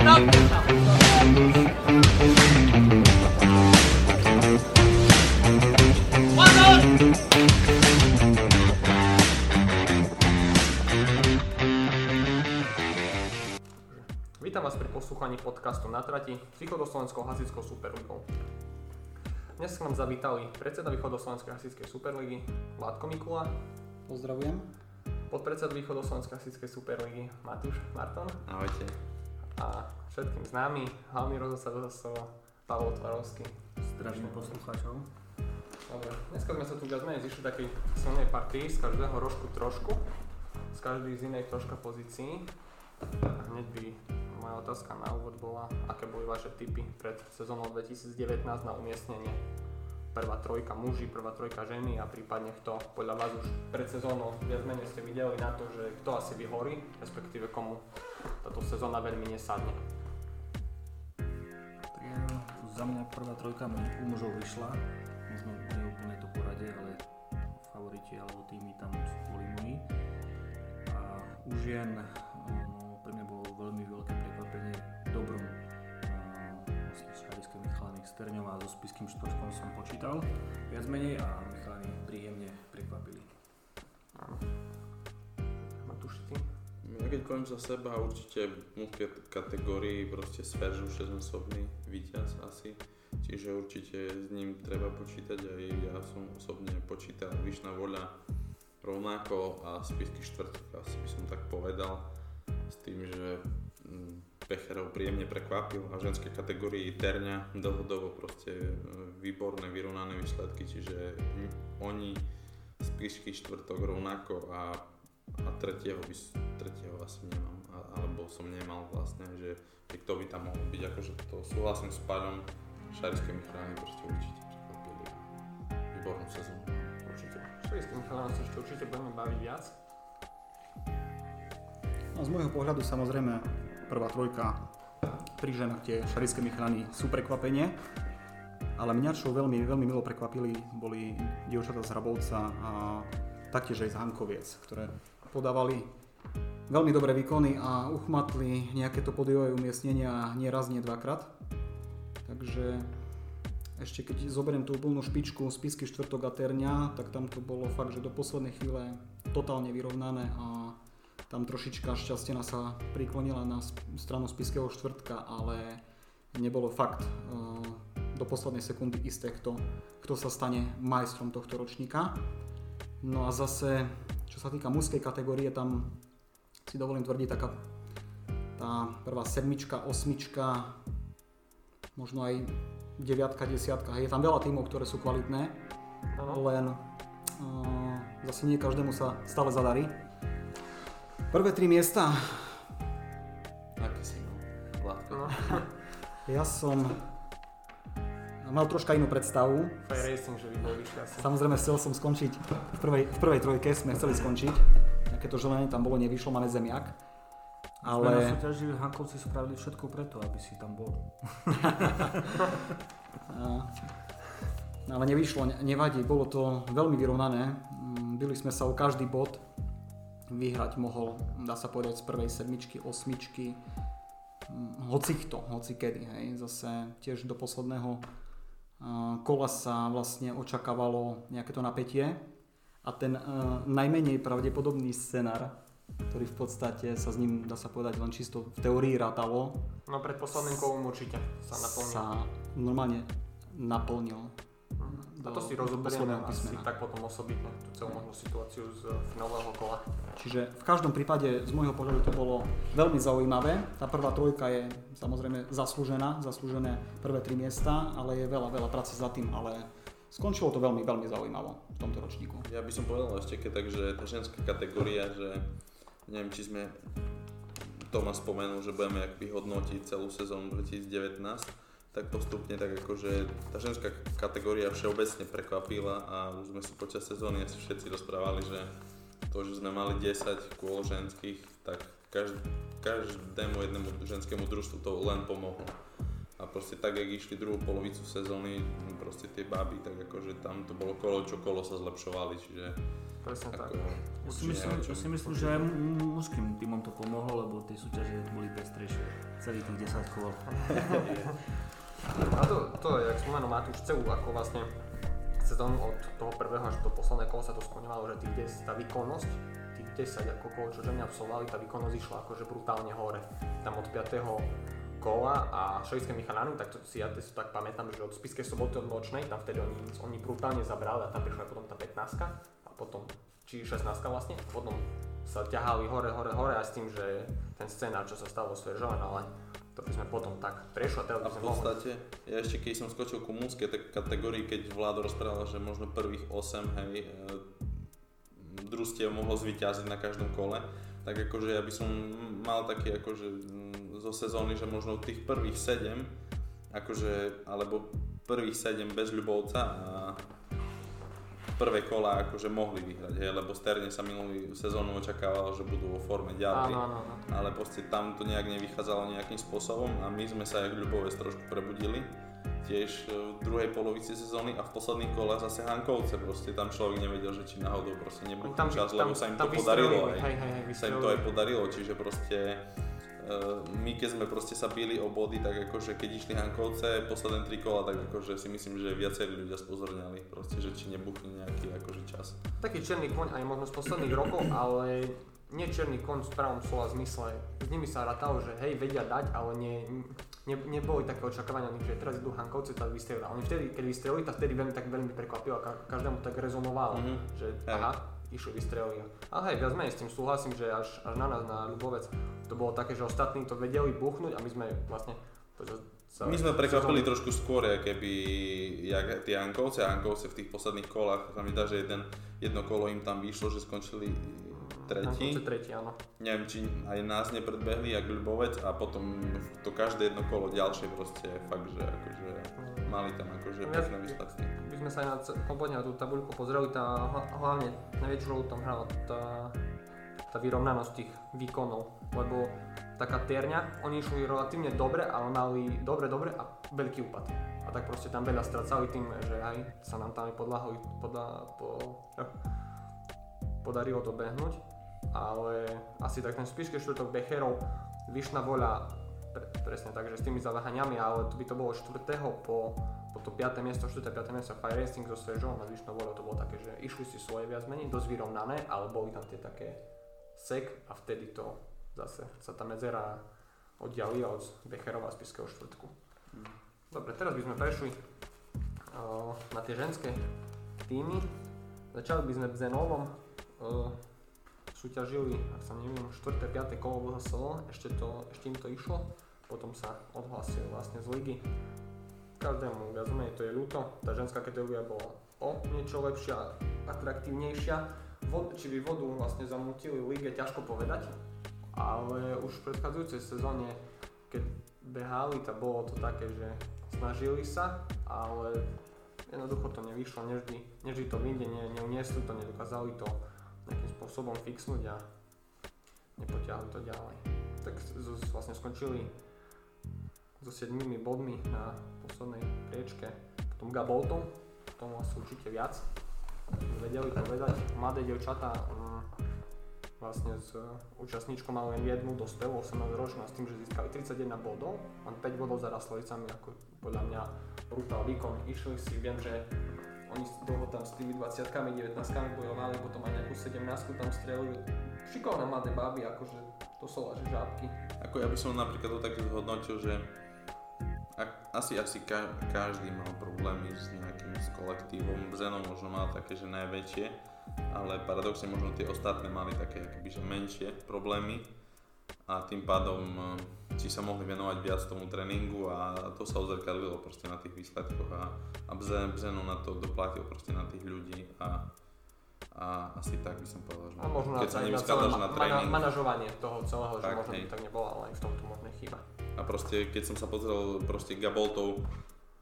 Vítam vás pri poslúchaní podcastu Na trati s východoslovenskou hasickou superligou. Dnes sa nám zavítali predseda východoslovenskej hasickej superligy Vládko Mikula, Pozdravujem. podpredseda východoslovenskej hasickej superligy Matúš Marton Ahojte. A všetkým známy hlavný rozhodca rozhodcov Pavol Tvarovský. Zdravím poslucháčov. Dobre, dneska sme sa tu viac menej zišli takej silnej partii, z každého rožku trošku, z každej z inej troška pozícií. A hneď by moja otázka na úvod bola, aké boli vaše tipy pred sezónou 2019 na umiestnenie prvá trojka muži, prvá trojka ženy a prípadne kto podľa vás už pred sezónou viac menej ste videli na to, že kto asi vyhorí, respektíve komu táto sezóna veľmi nesadne. Tak ja, za mňa prvá trojka u mužov vyšla. My sme nie úplne to porade, ale favoriti alebo týmy tam boli moji. A u žien no, pre mňa bolo veľmi veľké prekvapenie Sterňová so Spiským štvrtkom som počítal viac menej a Michalany príjemne prekvapili. Áno. Matúš, ty? Ja keď poviem za seba, určite v mužskej kategórii proste Sveržu 6-osobný víťaz asi. Čiže určite s ním treba počítať aj ja som osobne počítal Vyšná voľa rovnako a Spisky štvrtok asi by som tak povedal s tým, že mm, Pecherov príjemne prekvapil a v ženskej kategórii Terňa dlhodobo proste e, výborné vyrovnané výsledky, čiže oni Spisky štvrtok rovnako a a tretieho, by, tretieho asi nemám, a- alebo som nemal vlastne, že že kto by tam mohol byť, akože to súhlasím s pánom Šarické Michalany proste určite prekvapili výbornú sezónu. Určite. Tým chalanom sa ešte určite budeme baviť viac. No, z môjho pohľadu samozrejme prvá trojka pri ženách tie šarické Michalany sú prekvapenie, ale mňa čo veľmi, veľmi milo prekvapili boli dievčatá z Hrabovca a taktiež aj z Hankoviec, ktoré podávali veľmi dobré výkony a uchmatli nejaké to podiové umiestnenia nie raz, nie dvakrát. Takže ešte keď zoberiem tú úplnú špičku spisky štvrtok a terňa, tak tam to bolo fakt, že do poslednej chvíle totálne vyrovnané a tam trošička šťastená sa priklonila na stranu spiského štvrtka, ale nebolo fakt eh, do poslednej sekundy isté, kto, kto sa stane majstrom tohto ročníka. No a zase, čo sa týka mužskej kategórie, tam si dovolím tvrdiť taká tá prvá sedmička, osmička, možno aj deviatka, desiatka. Je tam veľa tímov, ktoré sú kvalitné, len uh, zase nie každému sa stále zadarí. Prvé tri miesta, Aký si? Vládko? No. ja som mal troška inú predstavu. Racing, že. Samozrejme chcel som skončiť, v prvej, v prvej trojke sme chceli skončiť. Nejaké to želenie tam bolo, nevyšlo, máme zemiak. Ale... Na Ale súťaži Hankovci spravili všetko preto, aby si tam bol. Ale nevyšlo, ne- nevadí, bolo to veľmi vyrovnané. Mm, Bili sme sa o každý bod. Vyhrať mohol, dá sa povedať, z prvej sedmičky, osmičky, mm, hoci kto, hoci kedy. Hej. Zase tiež do posledného kola sa vlastne očakávalo nejaké to napätie. A ten uh, najmenej pravdepodobný scenár, ktorý v podstate sa s ním, dá sa povedať, len čisto v teórii rátalo, No pred posledným kolom určite sa naplní. sa normálne naplnil. A to do- si do rozoberieme asi tak potom osobitne, tú celú možnú situáciu z finálového kola. Čiže v každom prípade z môjho pohľadu to bolo veľmi zaujímavé. Tá prvá trojka je samozrejme zaslúžená, zaslúžené prvé tri miesta, ale je veľa, veľa práce za tým, ale skončilo to veľmi, veľmi zaujímavo v tomto ročníku. Ja by som povedal ešte keď tak, že tá ženská kategória, že neviem, či sme Tomáš spomenul, že budeme jak vyhodnotiť celú sezónu 2019, tak postupne tak akože tá ženská kategória všeobecne prekvapila a už sme si počas sezóny asi všetci rozprávali, že to, že sme mali 10 kôl ženských, tak každ- každému jednému ženskému družstvu to len pomohlo. A proste tak, jak išli druhú polovicu sezóny, proste tie baby, tak akože tam to bolo kolo čo kolo sa zlepšovali, čiže Presne tak. ako, Ja si myslím, ja si myslím že aj mu- mužským týmom to pomohlo, lebo tie súťaže boli pestrejšie. celý tých 10 kôl. A to, to je, jak spomenul Matúš, celú ako vlastne sezónu od toho prvého až do posledného kola sa to skloňovalo, že tých 10, tá výkonnosť, tých 10 ako kolo, čo ženia absolvovali, tá výkonnosť išla akože brutálne hore. Tam od 5. kola a Šojské Michalánu, tak to si ja to tak pamätám, že od Spiskej soboty od nočnej, tam vtedy oni, oni brutálne zabrali a tam prišla potom tá 15 a potom, či 16 vlastne, a potom sa ťahali hore, hore, hore a s tým, že ten scénar, čo sa stalo s ale to by sme potom tak prešli, teraz A v sme mohli. podstate, ja ešte keď som skočil ku mužskej tak kategórii, keď Vlado rozprával, že možno prvých 8 hej, e, družstiev mohlo zvyťaziť na každom kole, tak akože ja by som mal taký akože mm, zo sezóny, že možno tých prvých 7, akože, alebo prvých 7 bez Ľubovca a prvé kola akože mohli vyhrať, hej, lebo Sterne sa minulý sezónu očakávalo, že budú vo forme ďalej Áno, áno, áno. ale proste tam to nejak nevychádzalo nejakým spôsobom a my sme sa jak Ľubovec trošku prebudili tiež e, v druhej polovici sezóny a v posledných kolách zase Hankovce proste tam človek nevedel, že či náhodou proste nebudú Tam, čas, lebo sa im to podarilo aj. Hej, hej, hej, Sa im to aj podarilo, čiže proste my keď sme proste sa bili o body, tak akože keď išli Hankovce posledné tri kola, tak akože si myslím, že viacerí ľudia spozorňali proste, že či nebuchne nejaký akože čas. Taký černý koň aj možno z posledných rokov, ale nie černý koň v spravom slova zmysle. S nimi sa rátalo, že hej, vedia dať, ale nie, ne, neboli také očakávania, že teraz idú Hankovci, tak vystrelili. A oni vtedy, keď vystrelili, tak vtedy veľmi, tak veľmi prekvapilo a ka- každému tak rezonovalo, Mhm. že aha, išli, vystrelili. Ale hej, viac menej s tým súhlasím, že až, až na nás, na Ľubovec, to bolo také, že ostatní to vedeli buchnúť a my sme vlastne sa, My sme prekvapili trošku skôr, keby jak tie Hankovce a Hankovce v tých posledných kolách, sa mi dá, že jeden, jedno kolo im tam vyšlo, že skončili tretí. Hankovce tretí, áno. Neviem, či aj nás nepredbehli, jak Ľubovec a potom to každé jedno kolo ďalšie proste fakt, že akože mali tam akože pekné výsledky. By sme sa na kompletne na tú tabuľku pozreli, tá, hla- hlavne najväčšiu rolu tam hrala tá, tá vyrovnanosť tých výkonov, lebo taká terňa, oni išli relatívne dobre, ale mali dobre, dobre a veľký úpad. A tak proste tam veľa stracali tým, že aj sa nám tam aj podľahli, podľa, po, eh, podarilo to behnúť, ale asi tak ten spíšky štvrtok Becherov, Vyšná voľa, pre, presne tak, že s tými zaváhaniami, ale to by to bolo 4. po po to 5. miesto, 4. 5. miesto Fire Racing so Svežou na Vyšnou voľou to bolo také, že išli si svoje viac menej, dosť vyrovnané, ale boli tam tie také sek a vtedy to zase sa tá medzera oddialila od Becherova a Spiského štvrtku. Dobre, teraz by sme prešli uh, na tie ženské týmy. Začali by sme v Zenovom. Uh, súťažili, ak sa neviem, 4. 5. kolo VHSL, ešte, to, ešte im to išlo. Potom sa odhlasili vlastne z ligy každému viac menej to je ľúto. Tá ženská kategória bola o niečo lepšia, atraktívnejšia. Vod, či by vodu vlastne zamútili lige, ťažko povedať. Ale už v predchádzajúcej sezóne, keď behali, tak bolo to také, že snažili sa, ale jednoducho to nevyšlo, nevždy, nevždy to vyjde, ne, neuniesli to, nedokázali to nejakým spôsobom fixnúť a nepotiahli to ďalej. Tak z, z, vlastne skončili so 7 bodmi na poslednej priečke. Potom Gabolton, tomu asi určite viac. Vedeli povedať, mladé devčatá um, vlastne s účastníčkou mali len jednu dospelú 18 ročnú s tým, že získali 31 bodov, len 5 bodov za Raslovicami, ako podľa mňa brutál výkon. Išli si, viem, že oni dlho tam s tými 20 19 bojovali, potom aj nejakú 17 tam strelili. Šikovné mladé baby, akože to sú že žábky. Ako ja by som napríklad to tak zhodnotil, že asi, asi ka, každý mal problémy s nejakým s kolektívom. Zeno možno mal také, že najväčšie, ale paradoxne možno tie ostatné mali také akoby, že menšie problémy a tým pádom eh, si sa mohli venovať viac tomu tréningu a to sa odzrkadlilo proste na tých výsledkoch a, a Bze- Bzeno na to doplatil proste na tých ľudí a, a asi tak by som povedal, že A možno keď sa na celé nevyskladáš ma- na mana- tréning, manažovanie toho celého, že Tak, možno hej. by tak nebolo, ale aj v tomto možno chyba. A proste, keď som sa pozrel proste Gaboltov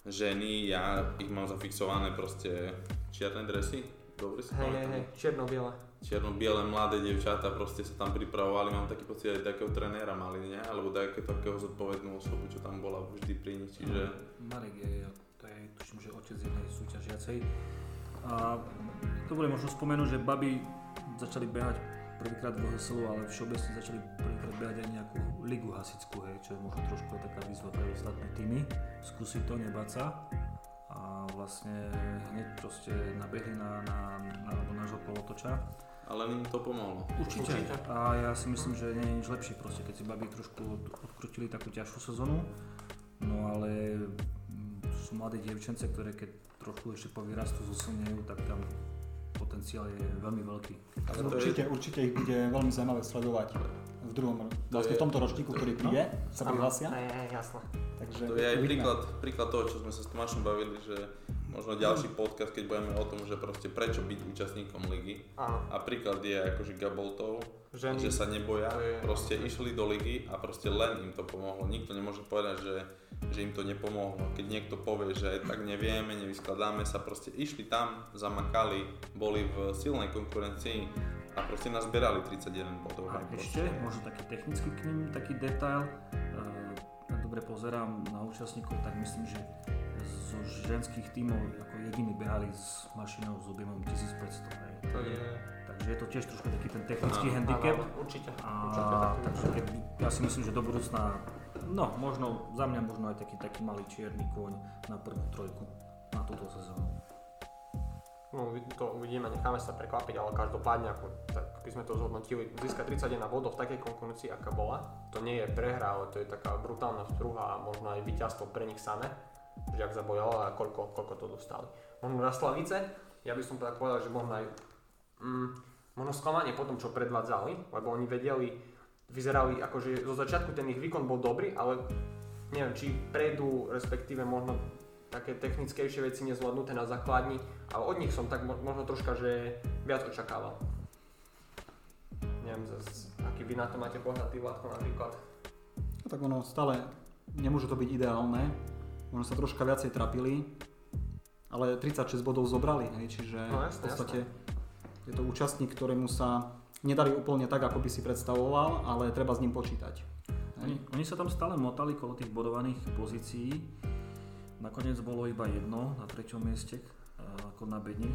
ženy, ja ich mám zafixované proste čierne dresy, dobre si Hej, hej, čierno-biele. Čierno-biele mladé devčatá proste sa tam pripravovali, mám taký pocit aj takého trenéra mali, nie? Alebo takého, takého zodpovednú osobu, čo tam bola vždy pri nich, čiže Marek je, to je, tuším, že otec jednej súťažiacej. A to bude možno spomenúť, že baby začali behať prvýkrát v HSL, ale všeobecne začali prvýkrát behať aj nejakú ligu hasickú, hej, čo je možno trošku aj taká výzva pre ostatné týmy. Skúsiť to, nebať sa. A vlastne hneď proste nabehli na, na, na, na nášho kolotoča. Ale im to pomohlo. Určite. Určite. A ja si myslím, že nie je nič lepšie proste, keď si babi trošku od- odkrutili takú ťažšiu sezónu. No ale sú mladé dievčence, ktoré keď trošku ešte po výrastu zosilnejú, tak tam potenciál je veľmi veľký. Ale Určite, určite ich bude veľmi zaujímavé sledovať v druhom, vlastne v tomto ročníku, ktorý príde, sa prihlásia. Áno, je, je, jasné. Takže To je aj príklad, príklad toho, čo sme sa s Tomášom bavili, že možno ďalší podcast, keď budeme o tom, že proste prečo byť účastníkom ligy. Áno. A príklad je akože Gaboltov, Ženy, že sa neboja, je- proste išli do ligy a proste len im to pomohlo. Nikto nemôže povedať, že, že im to nepomohlo. Keď niekto povie, že tak nevieme, nevyskladáme sa, proste išli tam, zamakali, boli v silnej konkurencii a proste nazberali 31 bodov. A ešte, proste. možno taký technický k ním, taký detail. Eh, dobre pozerám na účastníkov, tak myslím, že zo ženských tímov ako jediní behali s mašinou s objemom 1500. Hej. to je... Takže je to tiež trošku taký ten technický Áno, handicap. Áno, určite. A, určite takže keď, ja si myslím, že do budúcna, no možno za mňa možno aj taký, taký malý čierny kôň na prvú trojku na túto sezónu. No, to uvidíme, necháme sa prekvapiť, ale každopádne, ako, tak by sme to zhodnotili, získať 31 bodov v takej konkurencii, aká bola, to nie je prehra, ale to je taká brutálna struha a možno aj víťazstvo pre nich samé, že ak zabojalo a koľko, koľko to dostali. Možno na Slavice, ja by som tak povedal, že možno aj mm, možno sklamanie po tom, čo predvádzali, lebo oni vedeli, vyzerali akože zo začiatku ten ich výkon bol dobrý, ale neviem, či prejdú, respektíve možno také technickejšie veci nezvládnuté na základni, ale od nich som tak mo- možno troška, že viac očakával. Neviem, zas, aký vy na to máte pohľad, ty Vládko napríklad. No tak ono stále nemôže to byť ideálne. Možno sa troška viacej trapili, ale 36 bodov zobrali, hej, čiže No jasné, v podstate je to účastník, ktorému sa nedarí úplne tak, ako by si predstavoval, ale treba s ním počítať. Oni, oni sa tam stále motali kolo tých bodovaných pozícií. Nakoniec bolo iba jedno na treťom mieste a, ako na bedni.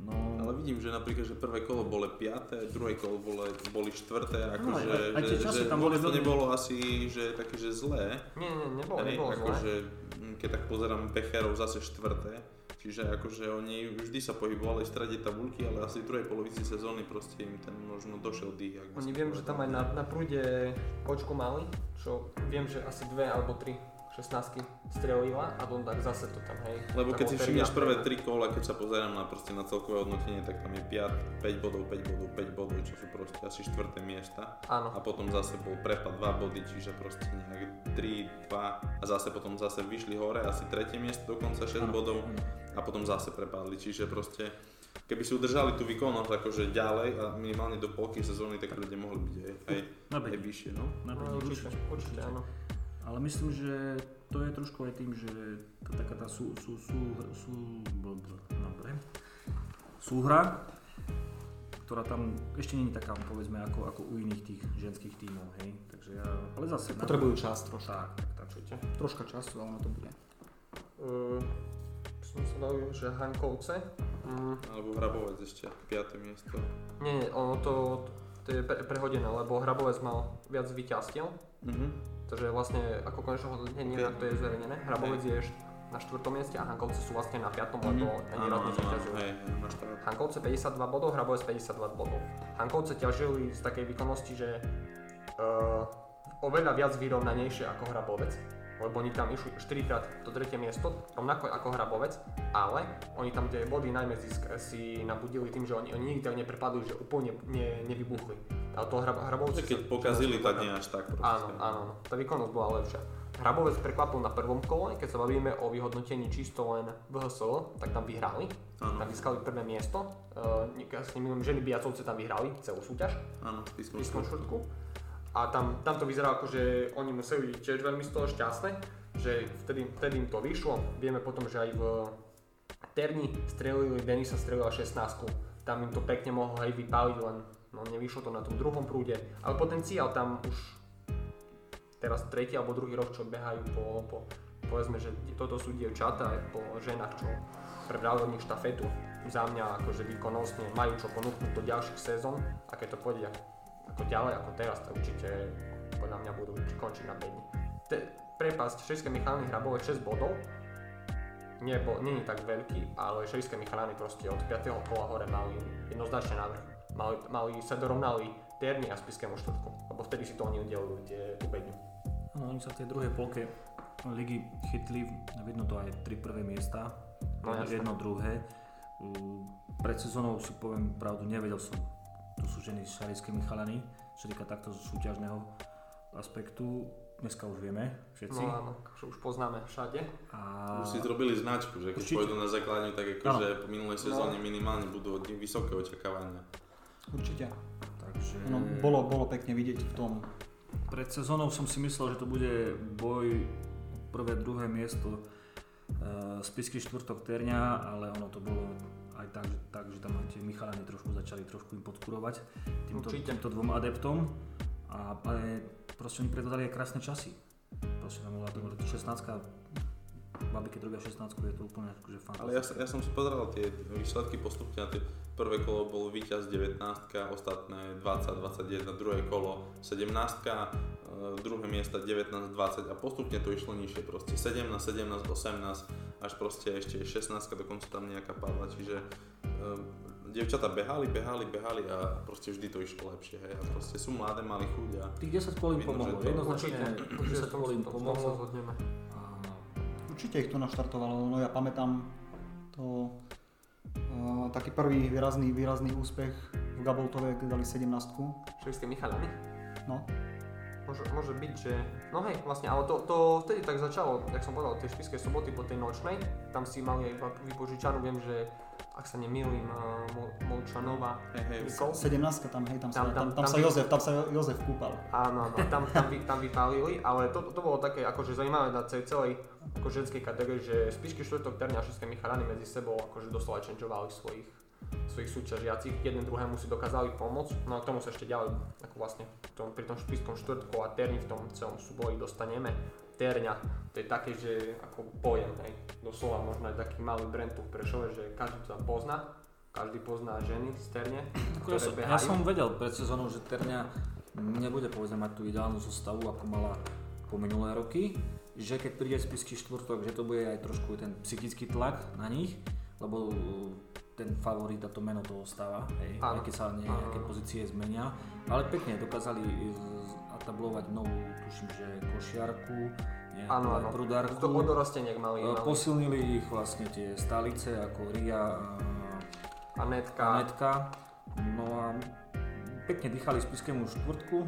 No, Ale vidím, že napríklad, že prvé kolo bolo 5, druhé kolo boli, boli 4, No, akože, aj- aj tie že, časy že tam boli to veľmi- nebolo asi, že také, že zlé. Nie, nie, nebolo, Hej, nebolo akože, mm, keď tak pozerám Becherov zase štvrté, čiže akože oni vždy sa pohybovali v strede tabulky, ale asi v druhej polovici sezóny proste im ten možno došiel dých. Oni viem, že tam aj na, na prúde počku mali, čo viem, že asi dve alebo tri 16 strelila a potom tak zase to tam, hej. Lebo tam keď si všimneš prvé Feria. tri kola, keď sa pozerám na, proste na celkové hodnotenie, tak tam je 5, 5 bodov, 5 bodov, 5 bodov, čo sú proste asi štvrté miesta. Áno, A potom zase bol prepad 2 body, čiže proste nejak 3, 2 a zase potom zase vyšli hore, asi tretie miesto dokonca 6 Áno, bodov a potom zase prepadli, čiže proste keby si udržali tú výkonnosť akože ďalej a minimálne do polky sezóny, tak ľudia mohli byť aj, aj, aj vyššie, no. Na no, určite, určite, áno. Ale myslím, že to je trošku aj tým, že tá, taká tá sú, sú, sú, sú, dobre, súhra, ktorá tam ešte nie je taká, povedzme, ako, ako u iných tých ženských tímov, hej. Takže ja, ale zase... na- Potrebujú čas troška. Tak, tak, tak. Určite. Troška času, ale ono to bude. Uh, som sa dal, že Hankovce. Mm, Alebo Hrabovec ešte, 5. miesto. nie, nie, ono to, to je pre, prehodené, lebo Hrabovec mal viac víťazstiev, Mhm. Takže vlastne ako konečné hodnotenie, okay. to je zverejnené. Hrabovec je na štvrtom mieste a Hankovce sú vlastne na piatom, Mhm. lebo ani Áno, raz nezvíťazili. Hankovce 52 bodov, Hrabovec 52 bodov. Hankovce ťažili z takej výkonnosti, že uh, oveľa viac vyrovnanejšie ako Hrabovec. Lebo oni tam išli 4 krát to tretie miesto, rovnako ako Hrabovec, ale oni tam tie body najmä zisk, si nabudili tým, že oni, oni nikdy tak neprepadli, že úplne ne, nevybuchli. Ale to Hrab, Hrabovci... Keď sa- pokazili, tak nie až tak proste. Áno, áno, áno. tá výkonnosť bola lepšia. Hrabovec prekvapil na prvom kole, keď sa bavíme o vyhodnotení čisto len VHSL, tak tam vyhrali. Áno, Tam získali prvé miesto. Uh, s nimi ženy Biacovce tam vyhrali celú súťaž áno, v Pískom štvrtku. A tam, tam to vyzerá ako, že oni museli byť tiež veľmi z toho šťastné, že vtedy, vtedy im to vyšlo. Vieme potom, že aj v Terni strelili, Denisa strelila 16 tam im to pekne mohlo aj vypáliť, len no, nevyšlo to na tom druhom prúde. Ale potenciál tam už teraz tretí alebo druhý rok, čo behajú po, po povedzme, že toto sú dievčatá po ženách, čo prebrali od nich štafetu. za mňa akože výkonnostne majú čo ponúknuť do ďalších sezón a keď to pôjde ako, ďalej ako teraz, tak určite podľa mňa budú končiť na 5 dní. Te, prepasť Šejské Michalany hrabové 6 bodov, nebo, nie je tak veľký, ale Šejské Michalany proste od 5. kola hore mali jednoznačne návrh. Mali, mali sa dorovnali Terni a Spiskému štvrtku, lebo vtedy si to oni udelujú, tie, tú bedňu. No, oni sa v tej druhej polke ligy chytli, vidno to aj tri prvé miesta, No, jedno druhé. Mm, Pred sezónou si poviem pravdu, nevedel som, to sú ženy z Šarijskej Michalany, čo týka takto z súťažného aspektu. Dneska už vieme všetci. No áno, už poznáme všade. A Už si zrobili značku, že keď Určite. pôjdu na základňu, tak akože po minulej sezóne minimálne budú od nich vysoké očakávania. Určite. takže No, bolo, bolo pekne vidieť v tom. pred sezónou som si myslel, že to bude boj prvé, druhé miesto uh, spisky štvrtok Terňa, ale ono to bolo aj tak, že, tak, že tam tie Michalany trošku začali trošku im podkurovať týmto, Určite. týmto dvom adeptom. A, ale proste oni predvedali aj krásne časy. Proste tam bola to bola 16 Babi, keď robia 16 je to úplne akože Ale ja, fantastické. ja som si pozeral tie výsledky postupne a tie prvé kolo bol víťaz 19, ostatné 20, 21, druhé kolo 17, e, druhé miesta 19, 20 a postupne to išlo nižšie proste 17, 17, 18 až proste ešte 16, dokonca tam nejaká padla, čiže e, dievčatá behali, behali, behali a proste vždy to išlo lepšie, hej, a proste sú mladé, mali chuť a Tých 10 kol im Vidno, pomohlo, že to- jednoznačne určite. 10 kol im v tom sa pomohlo. Určite ich to naštartovalo, no ja pamätám to taký prvý výrazný, výrazný úspech v Gaboltove, keď dali 17 Šejské Michalany. no. Môže, môže byť, že... No hej, vlastne, ale to, to vtedy tak začalo, jak som povedal, tie špiské soboty po tej nočnej, tam si mali aj iba vypožičanú, viem, že ak sa nemýlim, uh, Mol- Molčanová, hej, hej, Nikol. 17 tam, hej, tam, sa, Tam- tam, tam- tam, tam sa by- Jozef, tam sa Jozef kúpal. Áno, áno, tam, tam, vy, tam vypálili, ale to, to bolo také akože zaujímavé na celej ako ženskej kategórii, že Spišky štvrtok, Terňa a Michalany medzi sebou akože doslova changeovali svojich, svojich súťažiacich, jeden druhému si dokázali pomôcť, no a k tomu sa ešte ďalej, ako vlastne tom, pri tom Špiskom štvrtku a Terni v tom celom súboji dostaneme. Terňa, to je také, že ako pojem, hej, doslova možno aj taký malý brand tu v Prešove, že každý to tam pozná, každý pozná ženy z Terne, Ako ja, ktoré som, ja som vedel pred sezónou, že Terňa nebude povedzme mať tú ideálnu zostavu, ako mala po minulé roky, že keď príde spisky štvrtok, že to bude aj trošku ten psychický tlak na nich, lebo ten favorit a to meno to ostáva, hej, aj keď sa nejaké pozície zmenia, ale pekne dokázali z- atablovať novú, tuším, že košiarku, Áno, áno. prudárku. Do, od mali, mali Posilnili ich vlastne tie stálice ako Ria a Anetka. No a pekne dýchali spiskému štvrtku.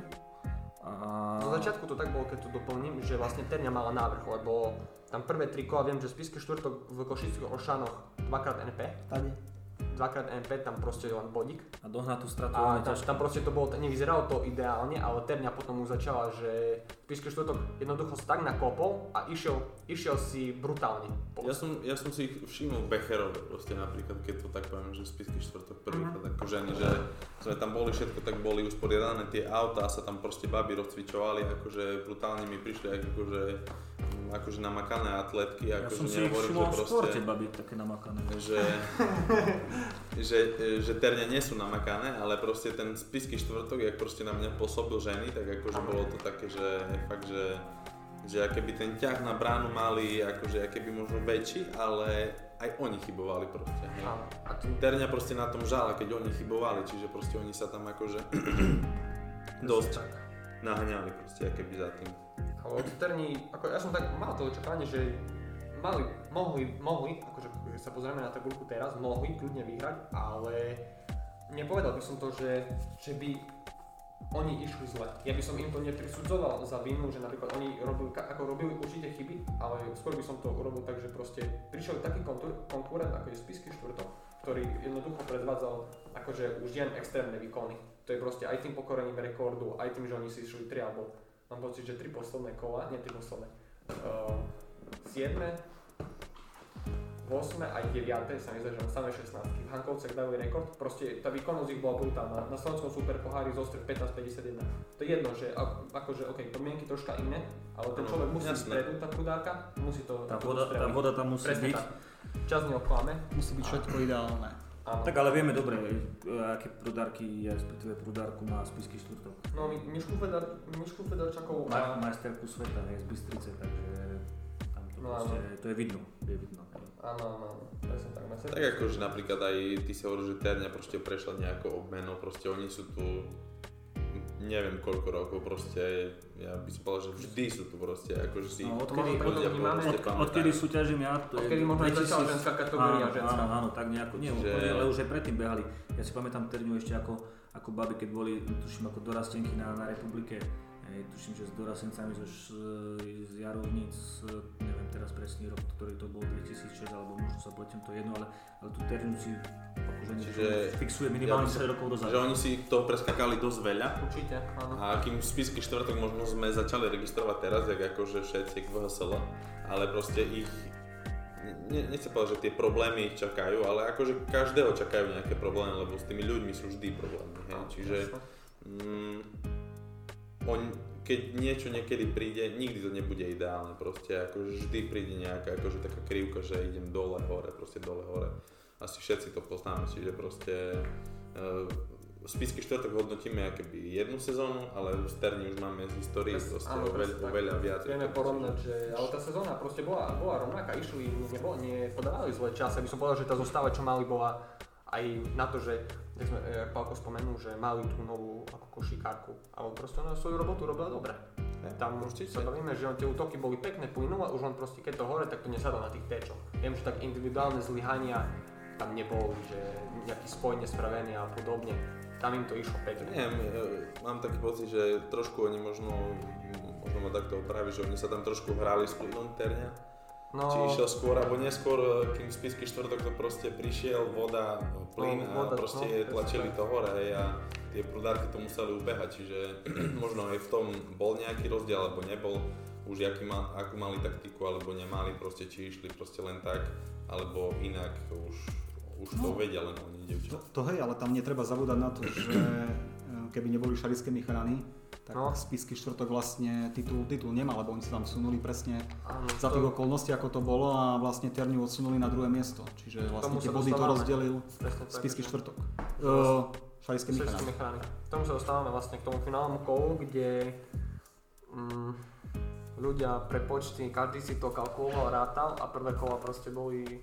A... Na začiatku to tak bolo, keď to doplním, že vlastne Terňa mala návrh, lebo tam prvé tri kola viem, že Spisky štvrtok v Košických Oršanoch dvakrát NP, Tady. Dvakrát NP, tam proste len bodík. a dohnať tú stratu A tam, tam proste to bolo, nevyzeralo to ideálne, ale Terňa potom už začala, že Spisky štvrtok jednoducho sa tak nakopol a išiel, išiel si brutálne. Ja som, ja som si ich všimol Becherove proste napríklad, keď to tak poviem, že spisky štvrtok prvýkrát ako ženy, že sme tam boli všetko, tak boli usporiadané tie autá, sa tam proste baby rozcvičovali, akože brutálne mi prišli akože, akože namakané atletky, Ja akože som si ich všimol že v športe, babi, také namakané. že, že, že terne nie sú namakané, ale proste ten spisky štvrtok, jak proste na mňa pôsobil ženy, tak akože bolo to také, že fakt, že že akéby ten ťah na bránu mali akože akéby možno väčší, ale aj oni chybovali proste. hej. A tu Terňa proste na tom žala, keď oni chybovali, čiže proste oni sa tam akože dosť naháňali proste akéby za tým. Od Terni, ako ja som tak mal to očakávanie, že mali, mohli, mohli, akože sa pozrieme na tabulku teraz, mohli kľudne vyhrať, ale nepovedal by som to, že, že by oni išli zle. Ja by som im to neprisudzoval za vinu, že napríklad oni robili, ako robili určite chyby, ale skôr by som to urobil tak, že proste prišiel taký konkurent, ako je Spisky štvrtok, ktorý jednoducho predvádzal akože už jen extrémne výkony. To je proste aj tým pokorením rekordu, aj tým, že oni si išli 3 alebo mám pocit, že tri posledné kola, nie tri posledné, uh, 7, 8 aj 9 sa mi zdá, že samé 16 v Hankovcech dali rekord, proste tá výkonnosť ich bola brutálna. Na slovenskom super pohári zostrel 15-51. To je jedno, že a- akože OK, podmienky troška iné, ale ten človek musí jasné. vpredu, tá chudárka, musí to Tá voda, tá voda tam musí Presne byť. tak. Čas neoklame. Musí byť všetko ideálne. Áno. Tak ale vieme dobre, aké prudárky, respektíve prudárku má spisky štvrtok. No, Mi- Mišku, Fedor, Mišku Fedorčakovú Ma, a... majsterku sveta, hej, z Bystrice, takže tam to, No, proste, to je vidno, je vidno. Áno, áno. Presne tak. Majster- Tak akože napríklad aj ty si hovoril, že Terňa proste prešla nejakou obmenou, proste oni sú tu neviem koľko rokov proste, ja by som povedal, že vždy sú tu proste, akože si No, odkedy- ľudia odkedy máme- proste Od, odkedy súťažím ja, to je... Odkedy možno aj 2000 začala ženská kategória, áno, ženská. Áno, áno, tak nejako, nie, úplne, ale už aj predtým behali. Ja si pamätám Terňu ešte ako, ako baby, keď boli, tuším, ako dorastenky na, na republike. Hej, tuším, že s dorastencami zo, z Jarovnic, neviem teraz presný rok, ktorý to bol 2006, alebo možno sa pletiem to jedno, ale, ale tú Terňu si akože Čiže- fixuje minimálne ja by som- 10 rokov dozadu. Že oni si toho preskakali dosť veľa Určite, áno. a kým spisky štvrtok možno sme začali registrovať teraz, jak akože všetci k VHSL, ale proste ich ne, nechcem povedať, že tie problémy ich čakajú, ale akože každého čakajú nejaké problémy, lebo s tými ľuďmi sú vždy problémy, hej, čiže mm, on, keď niečo niekedy príde, nikdy to nebude ideálne, proste akože vždy príde nejaká akože taká krivka, že idem dole, hore, proste dole, hore. Asi všetci to poznáme, čiže proste uh, spisky štvrtok hodnotíme keby jednu sezónu, ale v Sterni už máme z histórie proste áno, oveľ, presne tak. oveľa viac. Vieme porovnať, že ale tá sezóna proste bola, bola rovnaká, išli, nebo, nepodávali zlé časy, aby som povedal, že tá zostava, čo mali, bola aj na to, že, jak sme, jak Pálko spomenul, že mali tú novú ako košikárku, ale proste ona svoju robotu robila dobre. Tam určite. sa bavíme, že tie útoky boli pekné, plynule, už len proste keď to hore, tak to nesadá na tých téčoch. Viem, že tak individuálne zlyhania tam neboli, že nejaký spoj nespravený a podobne. Tam im to išlo pekne. Neviem, e, mám taký pocit, že trošku oni možno, možno ma takto opraviť, že oni sa tam trošku hrali s plynom Terňa. No, Či išiel skôr alebo neskôr, e, kým spisky štvrtok to proste prišiel, voda, no, plyn No, a voda, proste no, tlačili to hore hej, a tie prudárky to museli ubehať, čiže možno aj v tom bol nejaký rozdiel alebo nebol, už aký ma, akú mali taktiku alebo nemali, proste či išli proste len tak, alebo inak, to už, už to No. vedia len oni, To, dievčatá. to hej, ale tam netreba zabúdať na to, že e, keby neboli šarické mechrany, tak No. spisky štvrtok vlastne titul, titul nemá, lebo oni sa tam sunuli presne áno, za to- tých okolností, ako to bolo a vlastne Terňu odsunuli na druhé miesto. Čiže vlastne tie body to rozdelil presne tak, spisky štvrtok. Uh, šarické mechanika. K tomu sa dostávame vlastne k tomu finálnemu kolu, kde mm, ľudia pre počty, každý si to kalkuloval, rátal a prvé kola proste boli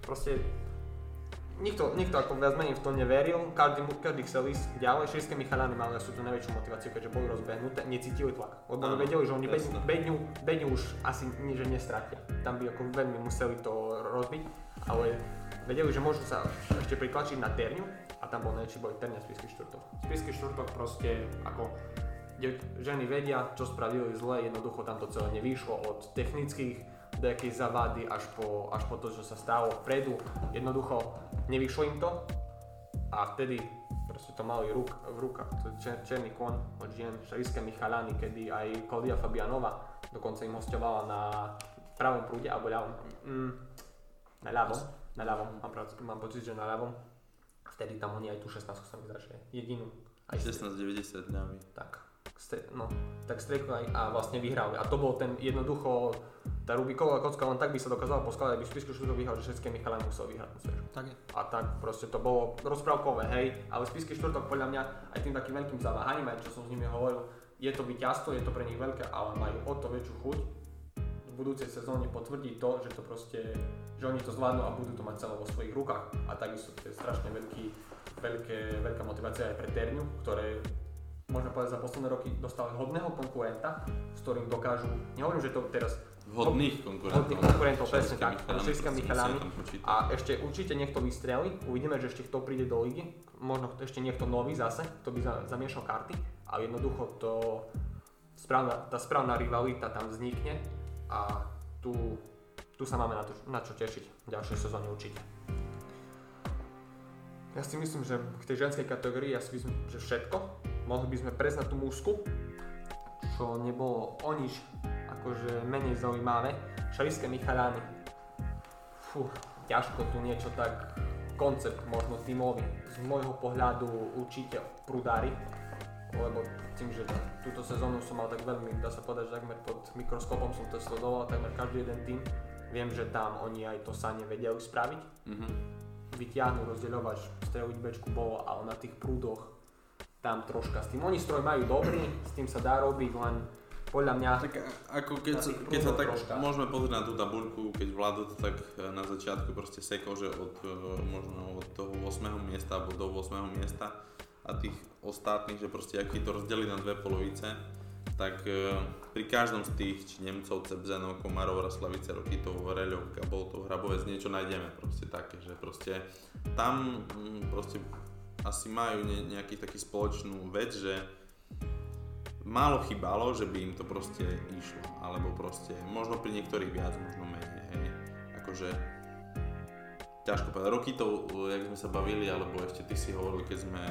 proste nikto, nikto ako viac menej v to neveril, každý, každý chcel ísť ďalej, širské mechalany mali asi tú najväčšiu motiváciu, keďže boli rozbehnuté, necítili tlak, lebo oni vedeli, že oni bedňu, bedňu, bedňu už asi ni- že nestratia, tam by ako veľmi museli to rozbiť, ale vedeli, že môžu sa ešte pritlačiť na terňu a tam bol najväčší boj terňa spisky štvrtok. Spisky štvrtok proste ako ženy vedia, čo spravili zle, jednoducho tam to celé nevyšlo od technických nejakej zavady až po, až po to, čo sa stalo vpredu. Jednoducho nevyšlo im to a vtedy proste to mali ruk, v rukách. To je čer, černý kon od žien, šariské Michalany, kedy aj Klaudia Fabianova dokonca im hostovala na pravom prúde, alebo ľavom. Mm, na ľavom, na ľavom, mám, mám pocit, že na ľavom. Vtedy tam oni aj tú 16 sa mi že jedinú. Aj 16,90 dňami. tak, no, tak strekli aj a vlastne vyhrali. A to bol ten jednoducho, tá Rubiková kocka len tak by sa dokázala poskladať, aby Spisku Štúro vyhral, že všetky Michalán musel vyhrať svežu. Tak je. A tak proste to bolo rozprávkové, hej, ale Spisky štvrtok podľa mňa aj tým takým veľkým zaváhaním, aj čo som s nimi hovoril, je to víťazstvo, je to pre nich veľké, ale majú o to väčšiu chuť v budúcej sezóne potvrdiť to, že to proste, že oni to zvládnu a budú to mať celé vo svojich rukách. A takisto to je strašne veľký, veľké, veľká motivácia aj pre Terňu, ktoré povedať za posledné roky dostali hodného konkurenta, s ktorým dokážu, nehovorím, že to teraz Vhodných konkurentov. Hodných konkurentov, presne tak. Tam počítať. A ešte určite niekto vystrelí, uvidíme, že ešte kto príde do ligy, možno ešte niekto nový zase, kto by za- zamiešal karty, ale jednoducho to správna, tá správna rivalita tam vznikne a tu, tu sa máme na, to, na čo tešiť v ďalšej sezóne určite. Ja si myslím, že k tej ženskej kategórii ja si myslím, že všetko. Mohli by sme prejsť na tú mužsku, čo nebolo o nič akože menej zaujímavé. Šariské Michalány. Fú, ťažko tu niečo tak koncept možno tímový. Z môjho pohľadu určite prudári, lebo tým, že túto sezónu som mal tak veľmi, dá sa povedať, že takmer pod mikroskopom som to sledoval, takmer každý jeden tým. Viem, že tam oni aj to sa nevedeli spraviť. Mhm. vyťahnuť rozdeľovač, streliť bečku bolo, ale na tých prúdoch tam troška s tým. Oni stroj majú dobrý, s tým sa dá robiť, len podľa mňa... Tak ako keď, sa, keď sa tak troška. môžeme pozrieť na tú tabuľku, keď Vlado to tak e, na začiatku proste sekol, že od e, možno od toho 8. miesta alebo do 8. miesta a tých ostatných, že proste aký to rozdeli na dve polovice, tak e, pri každom z tých, či Nemcov, Cebzenov, Komarov, Raslavice, Rokitov, Reľov, Gaboltov, Hrabovec, niečo nájdeme proste také, že proste tam mm, proste asi majú ne, nejaký taký spoločnú vec, že málo chýbalo, že by im to proste išlo, alebo proste, možno pri niektorých viac, možno menej, hej, akože ťažko povedať. Roky to, jak sme sa bavili, alebo ešte ty si hovoril, keď sme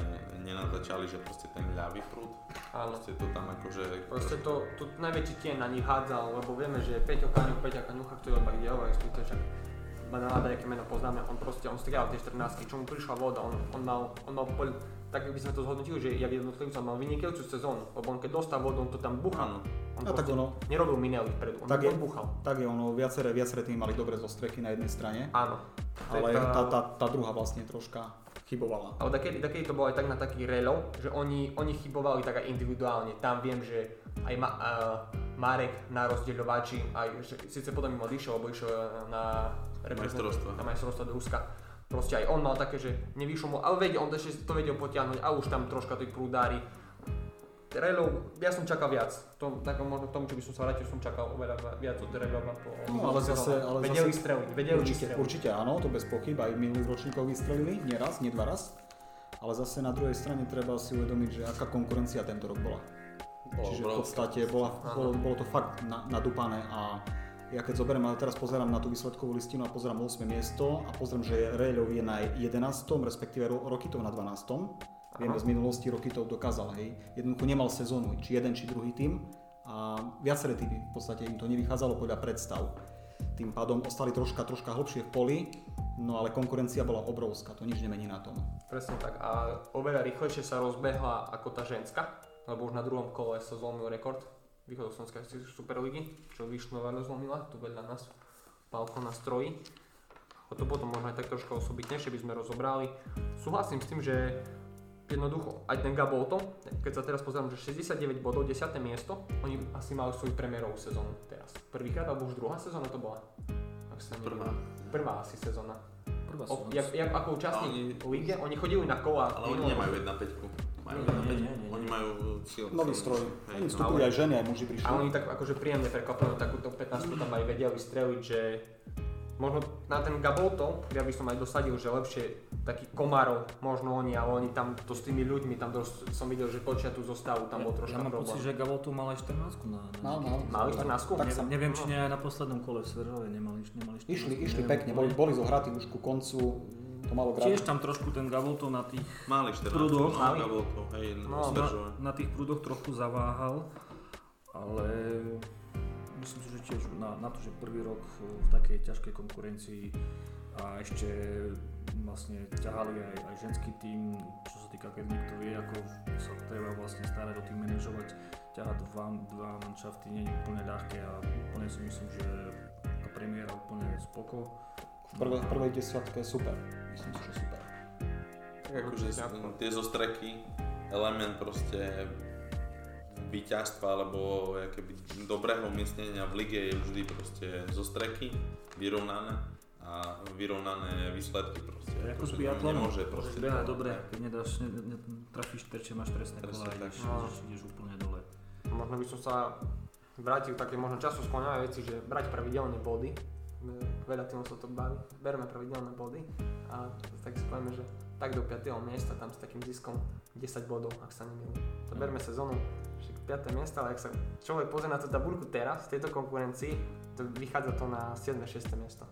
nenatáčali, že proste ten ľavý prúd, Áno. proste to tam akože... Proste to, to najväčší tieň na nich hádzal, lebo vieme, že Peťo Kaňuch, Peťa Kaňucha, ktorý iba ide over, skúte, však Banáda, aké meno poznáme, on proste, on strieľal tie 14 čo mu prišla voda, on, on mal, on mal pol, tak by sme to zhodnotili, že jak jednotlivca mal vynikajúcu sezónu, lebo on keď dostal vodu, on to tam buchal. On A tak ono, nerobil minely vpredu, on Tak je. buchal. tak je ono, viaceré, viaceré tými mali dobré zostreky na jednej strane, Áno. Ale tá, tá, tá druhá vlastne troška chybovala. Ale takedy, takedy to bolo aj tak na takých reľov, že oni, oni chybovali tak aj individuálne. Tam viem, že aj ma, uh, Marek na rozdeľovači, aj že, síce potom im odišiel, lebo išiel na Majstrovstvá. na majstrovstvo do Ruska. Proste aj on mal také, že nevyšlo mu, ale vedel, on ešte to vedel potiahnuť a už tam troška tí prúdári. Reľov, ja som čakal viac. To, tak možno k tomu, čo by som sa vrátil, som čakal oveľa viac od po No, ale zase- ale vedeli zase- streliť, vedeli Určite, streliť. určite áno, to bez pochyb, aj minulých ročníkov vystrelili, nie raz, nie dva raz. Ale zase na druhej strane treba si uvedomiť, že aká konkurencia tento rok bola. Bolo Čiže v podstate bola, bolo, bolo to fakt na, nadúpané a ja keď zoberiem, ale teraz pozerám na tú výsledkovú listinu a pozerám 8 miesto a pozriem, že Reľov je na 11, respektíve Ro- Rokitov na 12. Vieme z minulosti Rokitov dokázal, hej. Jednoducho nemal sezónu, či jeden, či druhý tým a viaceré týmy v podstate im to nevychádzalo podľa predstav. Tým pádom ostali troška, troška hlbšie v poli, no ale konkurencia bola obrovská, to nič nemení na tom. Presne tak. A oveľa rýchlejšie sa rozbehla ako tá ženská, lebo už na druhom kole sa zlomil rekord východoslovenskej superligy, čo Višnova rozlomila, tu vedľa nás, Pálko na stroji. O to potom možno aj tak troška osobitnejšie by sme rozobrali. Súhlasím s tým, že jednoducho, aj ten Gabolto, keď sa teraz pozerám, že 69 bodov, 10. miesto, oni asi majú svoju premiérovú sezónu teraz. Prvýkrát, alebo už druhá sezóna to bola? Ak sa. Prvá. Prvá asi sezóna. Prvá O, som. jak, jak, ako účastník Oni- v lige, oni chodili na kola. Ale oni nemajú 1.5. Majú Nie, 1.5. nie, nie, nie. Oni majú sil. Nový stroj. Hej, Oni vstúpili Ale- aj ženy, aj muži prišli. A oni tak akože príjemne prekvapili, takúto 15 tam aj vedeli streliť, že možno na ten Gabolto, ja by som aj dosadil, že lepšie taký Komarov, možno oni, ale oni tam to s tými ľuďmi, tam dosť, som videl, že točia tú zostavu, tam bol ja, troška ja mám problém. pocit, že Gavolto mal aj 14 na, na Mal, mal. Mali 14? Tak Ne, sa- neviem, či nie aj na poslednom kole v Sveržove nemali, nemali 14. Išli, išli neviem pekne, boli, boli zohratí už ku koncu, to malo grať. Tiež tam trošku ten Gavolto na tých, Mali 14. Prúdoch. No? Gavolto, hej, No, no, na, na tých prúdoch trochu zaváhal, ale myslím si, že tiež na, na to, že prvý rok v takej ťažkej konkurencii a ešte vlastne ťahali aj, aj ženský tým, čo sa týka, keď niekto vie, ako sa treba vlastne starať o tým manažovať, ťahať dva, dva manšafty nie je úplne ľahké a úplne si myslím, že tá premiéra úplne spoko. V prvej, v prvej desiatke super, myslím si, že super. Tak akože tie zostreky, element proste víťazstva alebo keby dobrého umiestnenia v lige je vždy proste zostreky, vyrovnané a vyrovnané výsledky proste. Ako s biatlonom. Nemôže proste. Môžeš behať dobre, keď nedáš, ne, ne, trafíš terče, máš trestné kola a ideš, No. ideš, ideš úplne dole. Možno by som sa vrátil také možno času skloňavé veci, že brať pravidelne body. Veľa tým sa to baví. Berme pravidelné body a tak si povieme, že tak do 5. miesta tam s takým ziskom 10 bodov, ak sa nemýlim. To berme sezónu, že 5. miesto, ale ak sa človek pozrie na tú tabuľku teraz, v tejto konkurencii, to vychádza to na 7. 6. miesto.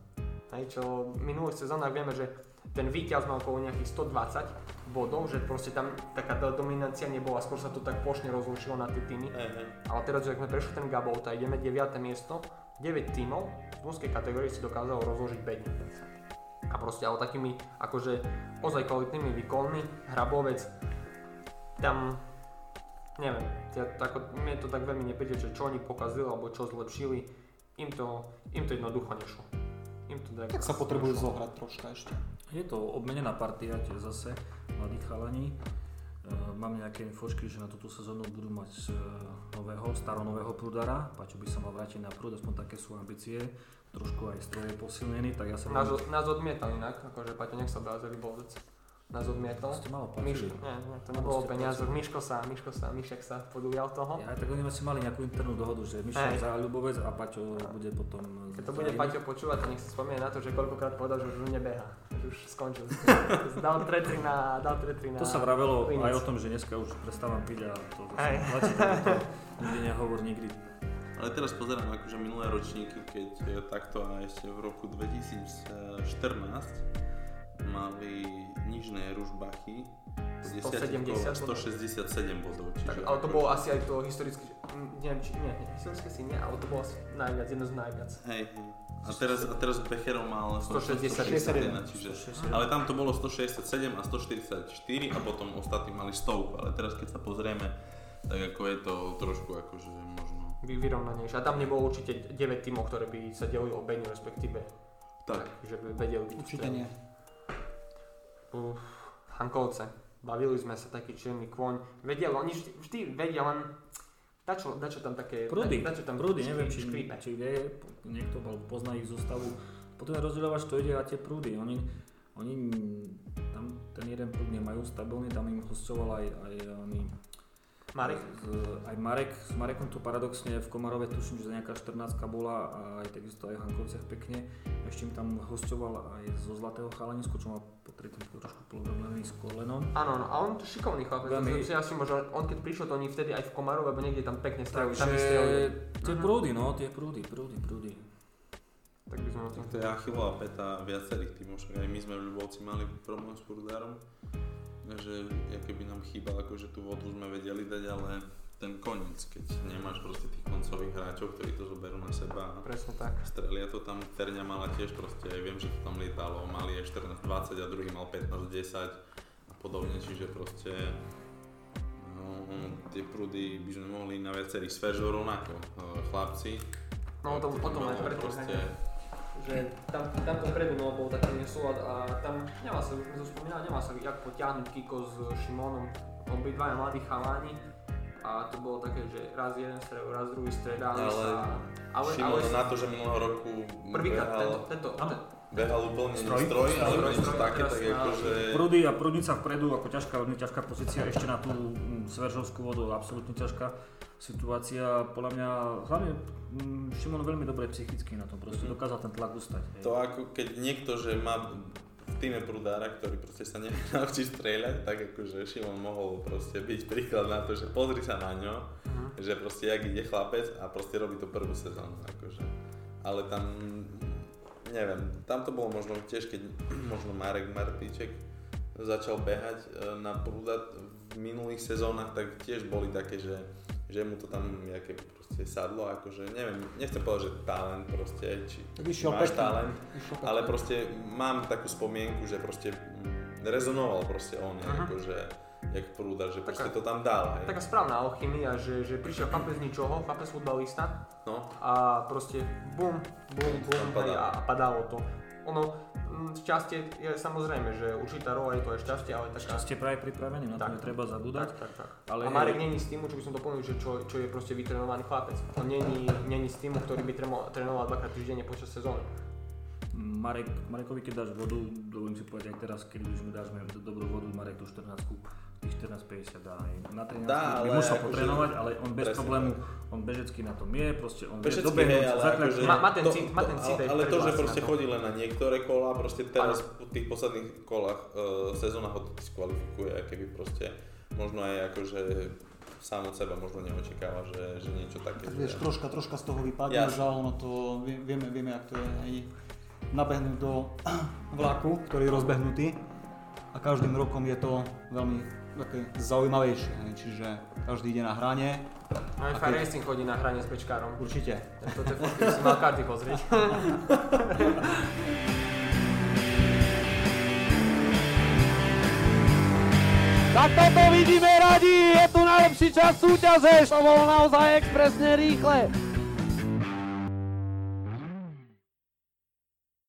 Hej, čo v minulých sezónach vieme, že ten víťaz mal okolo nejakých 120 bodov, že proste tam taká tá dominancia nebola, skôr sa to tak plošne rozlučilo na tie týmy. Hej. Ale teraz, ak sme prešli ten Gabolt a ideme 9. miesto, 9 tímov v mužskej kategórii si dokázalo rozložiť 5. A proste ale takými akože ozaj kvalitnými výkonmi, Hrabovec, tam neviem, ja, to ako, mne to tak veľmi nepríde, že čo oni pokazili alebo čo zlepšili, im to, im to jednoducho nešlo. Im to Tak sa potrebujú zohrať troška ešte. Je to obmenená partia tiež zase, mladí chalani. E, Mám nejaké infošky, že na túto sezónu budú mať e, nového, staronového prúdara. Pačo by sa mal vrátiť na prúd, aspoň také sú ambície. Trošku aj stroj je posilnený, tak ja sa Nás, nás odmietal inak, akože Paťo, nech sa obráza, Libovec. Nás odmietol. ste malo Miš, nie, nie, to nebolo o peniazoch, Miško sa, Miško sa, Mišek sa podujal toho. Ja, tak oni asi mali nejakú internú dohodu, že Mišo Hej. za Ľubovec a Paťo bude potom... Keď to bude. Paťo počúvať, nech si spomenie na to, že koľkokrát povedal, že už nebeha. Že už skončil. dal tretri na, dal tretri na... To sa vravelo Linec. aj o tom, že dneska už prestávam piť a to zase to nikdy nehovor nikdy. Ale teraz pozerám akože minulé ročníky, keď e, takto a ešte v roku 2014 mali nižné ružbachy 170 167 bodov. Tak, ale to bolo asi aj to historicky, mm, neviem či, nie, nie, si nie, ale to bolo asi najviac, jedno z najviac. Hej, hej. A teraz, a teraz Becherov mal 161, 161, čiže, ale tam to bolo 167 a 144 a potom ostatní mali stovku, ale teraz keď sa pozrieme, tak ako je to trošku akože možno Vy, vyrovnanejšie. A tam nebolo určite 9 tímov, ktoré by sa delili o Beniu, respektíve. tak. Že by vedeli byť. Určite nie. Uf, Hankovce. Bavili sme sa taký čierny kôň. Vedel, oni vždy, vždy vedia len dačo, dačo tam také... Prúdy, dačo tam prúdy, škrí- neviem, či, škrípe. či vie, niekto alebo pozná ich zostavu. Potom je rozdielovač, to ide a tie prúdy. Oni, oni tam ten jeden prúd nemajú stabilný, tam im hostoval aj, aj oni, Marek? Z, aj Marek, s Marekom tu paradoxne v Komarove tuším, že nejaká 14 bola a aj takisto aj v Hankovciach pekne. Ešte im tam hostoval aj zo Zlatého Chalanisku, čo má po tretím s kolenom. Áno, áno, a on to šikovný chlapec. Veľmi-. Si asi možno, on keď prišiel, to oni vtedy aj v Komarove, alebo niekde tam pekne strávili, tam Takže tie Mhm. prúdy, no, tie prúdy, prúdy, prúdy. Tak by sme o tom... To je Achillová peta viacerých tímov, však aj my sme v Ľubovci mali problém s Purdárom, že aké by nám chýbalo, akože tú vodu sme vedeli dať, ale ten koniec, keď nemáš proste tých koncových hráčov, ktorí to zoberú na seba. Presne tak. strelia to tam, Terňa mala tiež proste, aj viem, že to tam lietalo, mali aj 14-20 a druhý mal 15-10 a podobne, čiže proste no, tie prúdy by sme mohli na viacerých. Sféržov rovnako, eh, chlapci. No o tom, o tom aj preto, proste, že tam, tam to predu no, bol taký nesúlad a tam nemá sa, už sme to spomínali, nemá sa jak potiahnuť Kiko s Šimonom, obidvaja mladí chalani a to bolo také, že raz jeden stred, raz druhý stredali Ale ale, Šimon ale na to, že minulého roku prvýkrát behal, tento, tento, Áno. ten, behal úplne Stroj? stroj, ale Stroj, niečo stroj, také, tak na- akože... Prúdy a prúdnica vpredu, ako ťažká, veľmi ťažká pozícia, ešte na tú mm, Sveržovskú vodu, absolútne ťažká situácia. Podľa mňa, hlavne mm, Šimon veľmi dobre psychicky na tom, proste Mhm. dokázal ten tlak ustať. hej. To ako keď niekto, že má týme prúdára, ktorý proste sa nevie naučiť strieľať, tak akože Šimon mohol proste byť príklad na to, že pozri sa na ňo, Mhm. že proste jak ide chlapec a proste robí to prvú sezónu, akože. Ale tam, neviem, tam to bolo možno tiež, keď možno Marek Martíček začal behať e, na prúda v minulých sezónach, tak tiež boli také, že, že mu to tam jaké proste sadlo, akože neviem, nechcem povedať, že talent proste, či išiel máš pekne. talent, ale proste mám takú spomienku, že proste rezonoval proste on, Aha. akože jak prúda, že Taká- proste to tam dal, hej. taká správna alchymia, že, že prišiel chlapec z ničoho, chlapec futbalista No, a proste bum, bum, bum padá. a padalo to. Ono, mm, šťastie je samozrejme, že určitá rola je to aj šťastie, ale taká... Ste práve pripravení, na to netreba zabúdať. Tak, tak, tak. Ale a Marek není z týmu, čo by som doplnil, že čo, čo je proste vytrenovaný chlapec. On není, není z týmu, ktorý by tremo, trénoval dvakrát týždenne počas sezóny. Marek, Marekovi keď dáš vodu, dovolím si povedať aj teraz, keď už mu dáš do- dobrú vodu, Marek tú 14 tých 14,50 dá aj na 13 Dá, by ale musel akože- potrénovať, ale on bez presne problému, on bežecky na tom je, proste on vie Bežecky, dobehnúť, hej, ale zakľať. akože- Má- má ten to- cit- má ten cit aj Ale to, že proste chodí len na niektoré kola, proste teraz v tých posledných kolách uh, sezóna ho to diskvalifikuje, keby proste možno aj akože sám od seba možno neočakáva, že, že niečo také. Tak vieš, troška, troška z toho vypadne, že ono to, vie- vieme, vieme, jak to je, hej, nabehnúť do vlaku, ktorý je rozbehnutý a každým rokom je to veľmi také zaujímavejšie, čiže každý ide na hranie, No aj keď- Racing chodí na hranie s pečkárom. určite. To tie fotky by si mal karty pozrieť. Tak toto vidíme radi, je tu najlepší čas súťaže, to bolo naozaj expresne rýchle.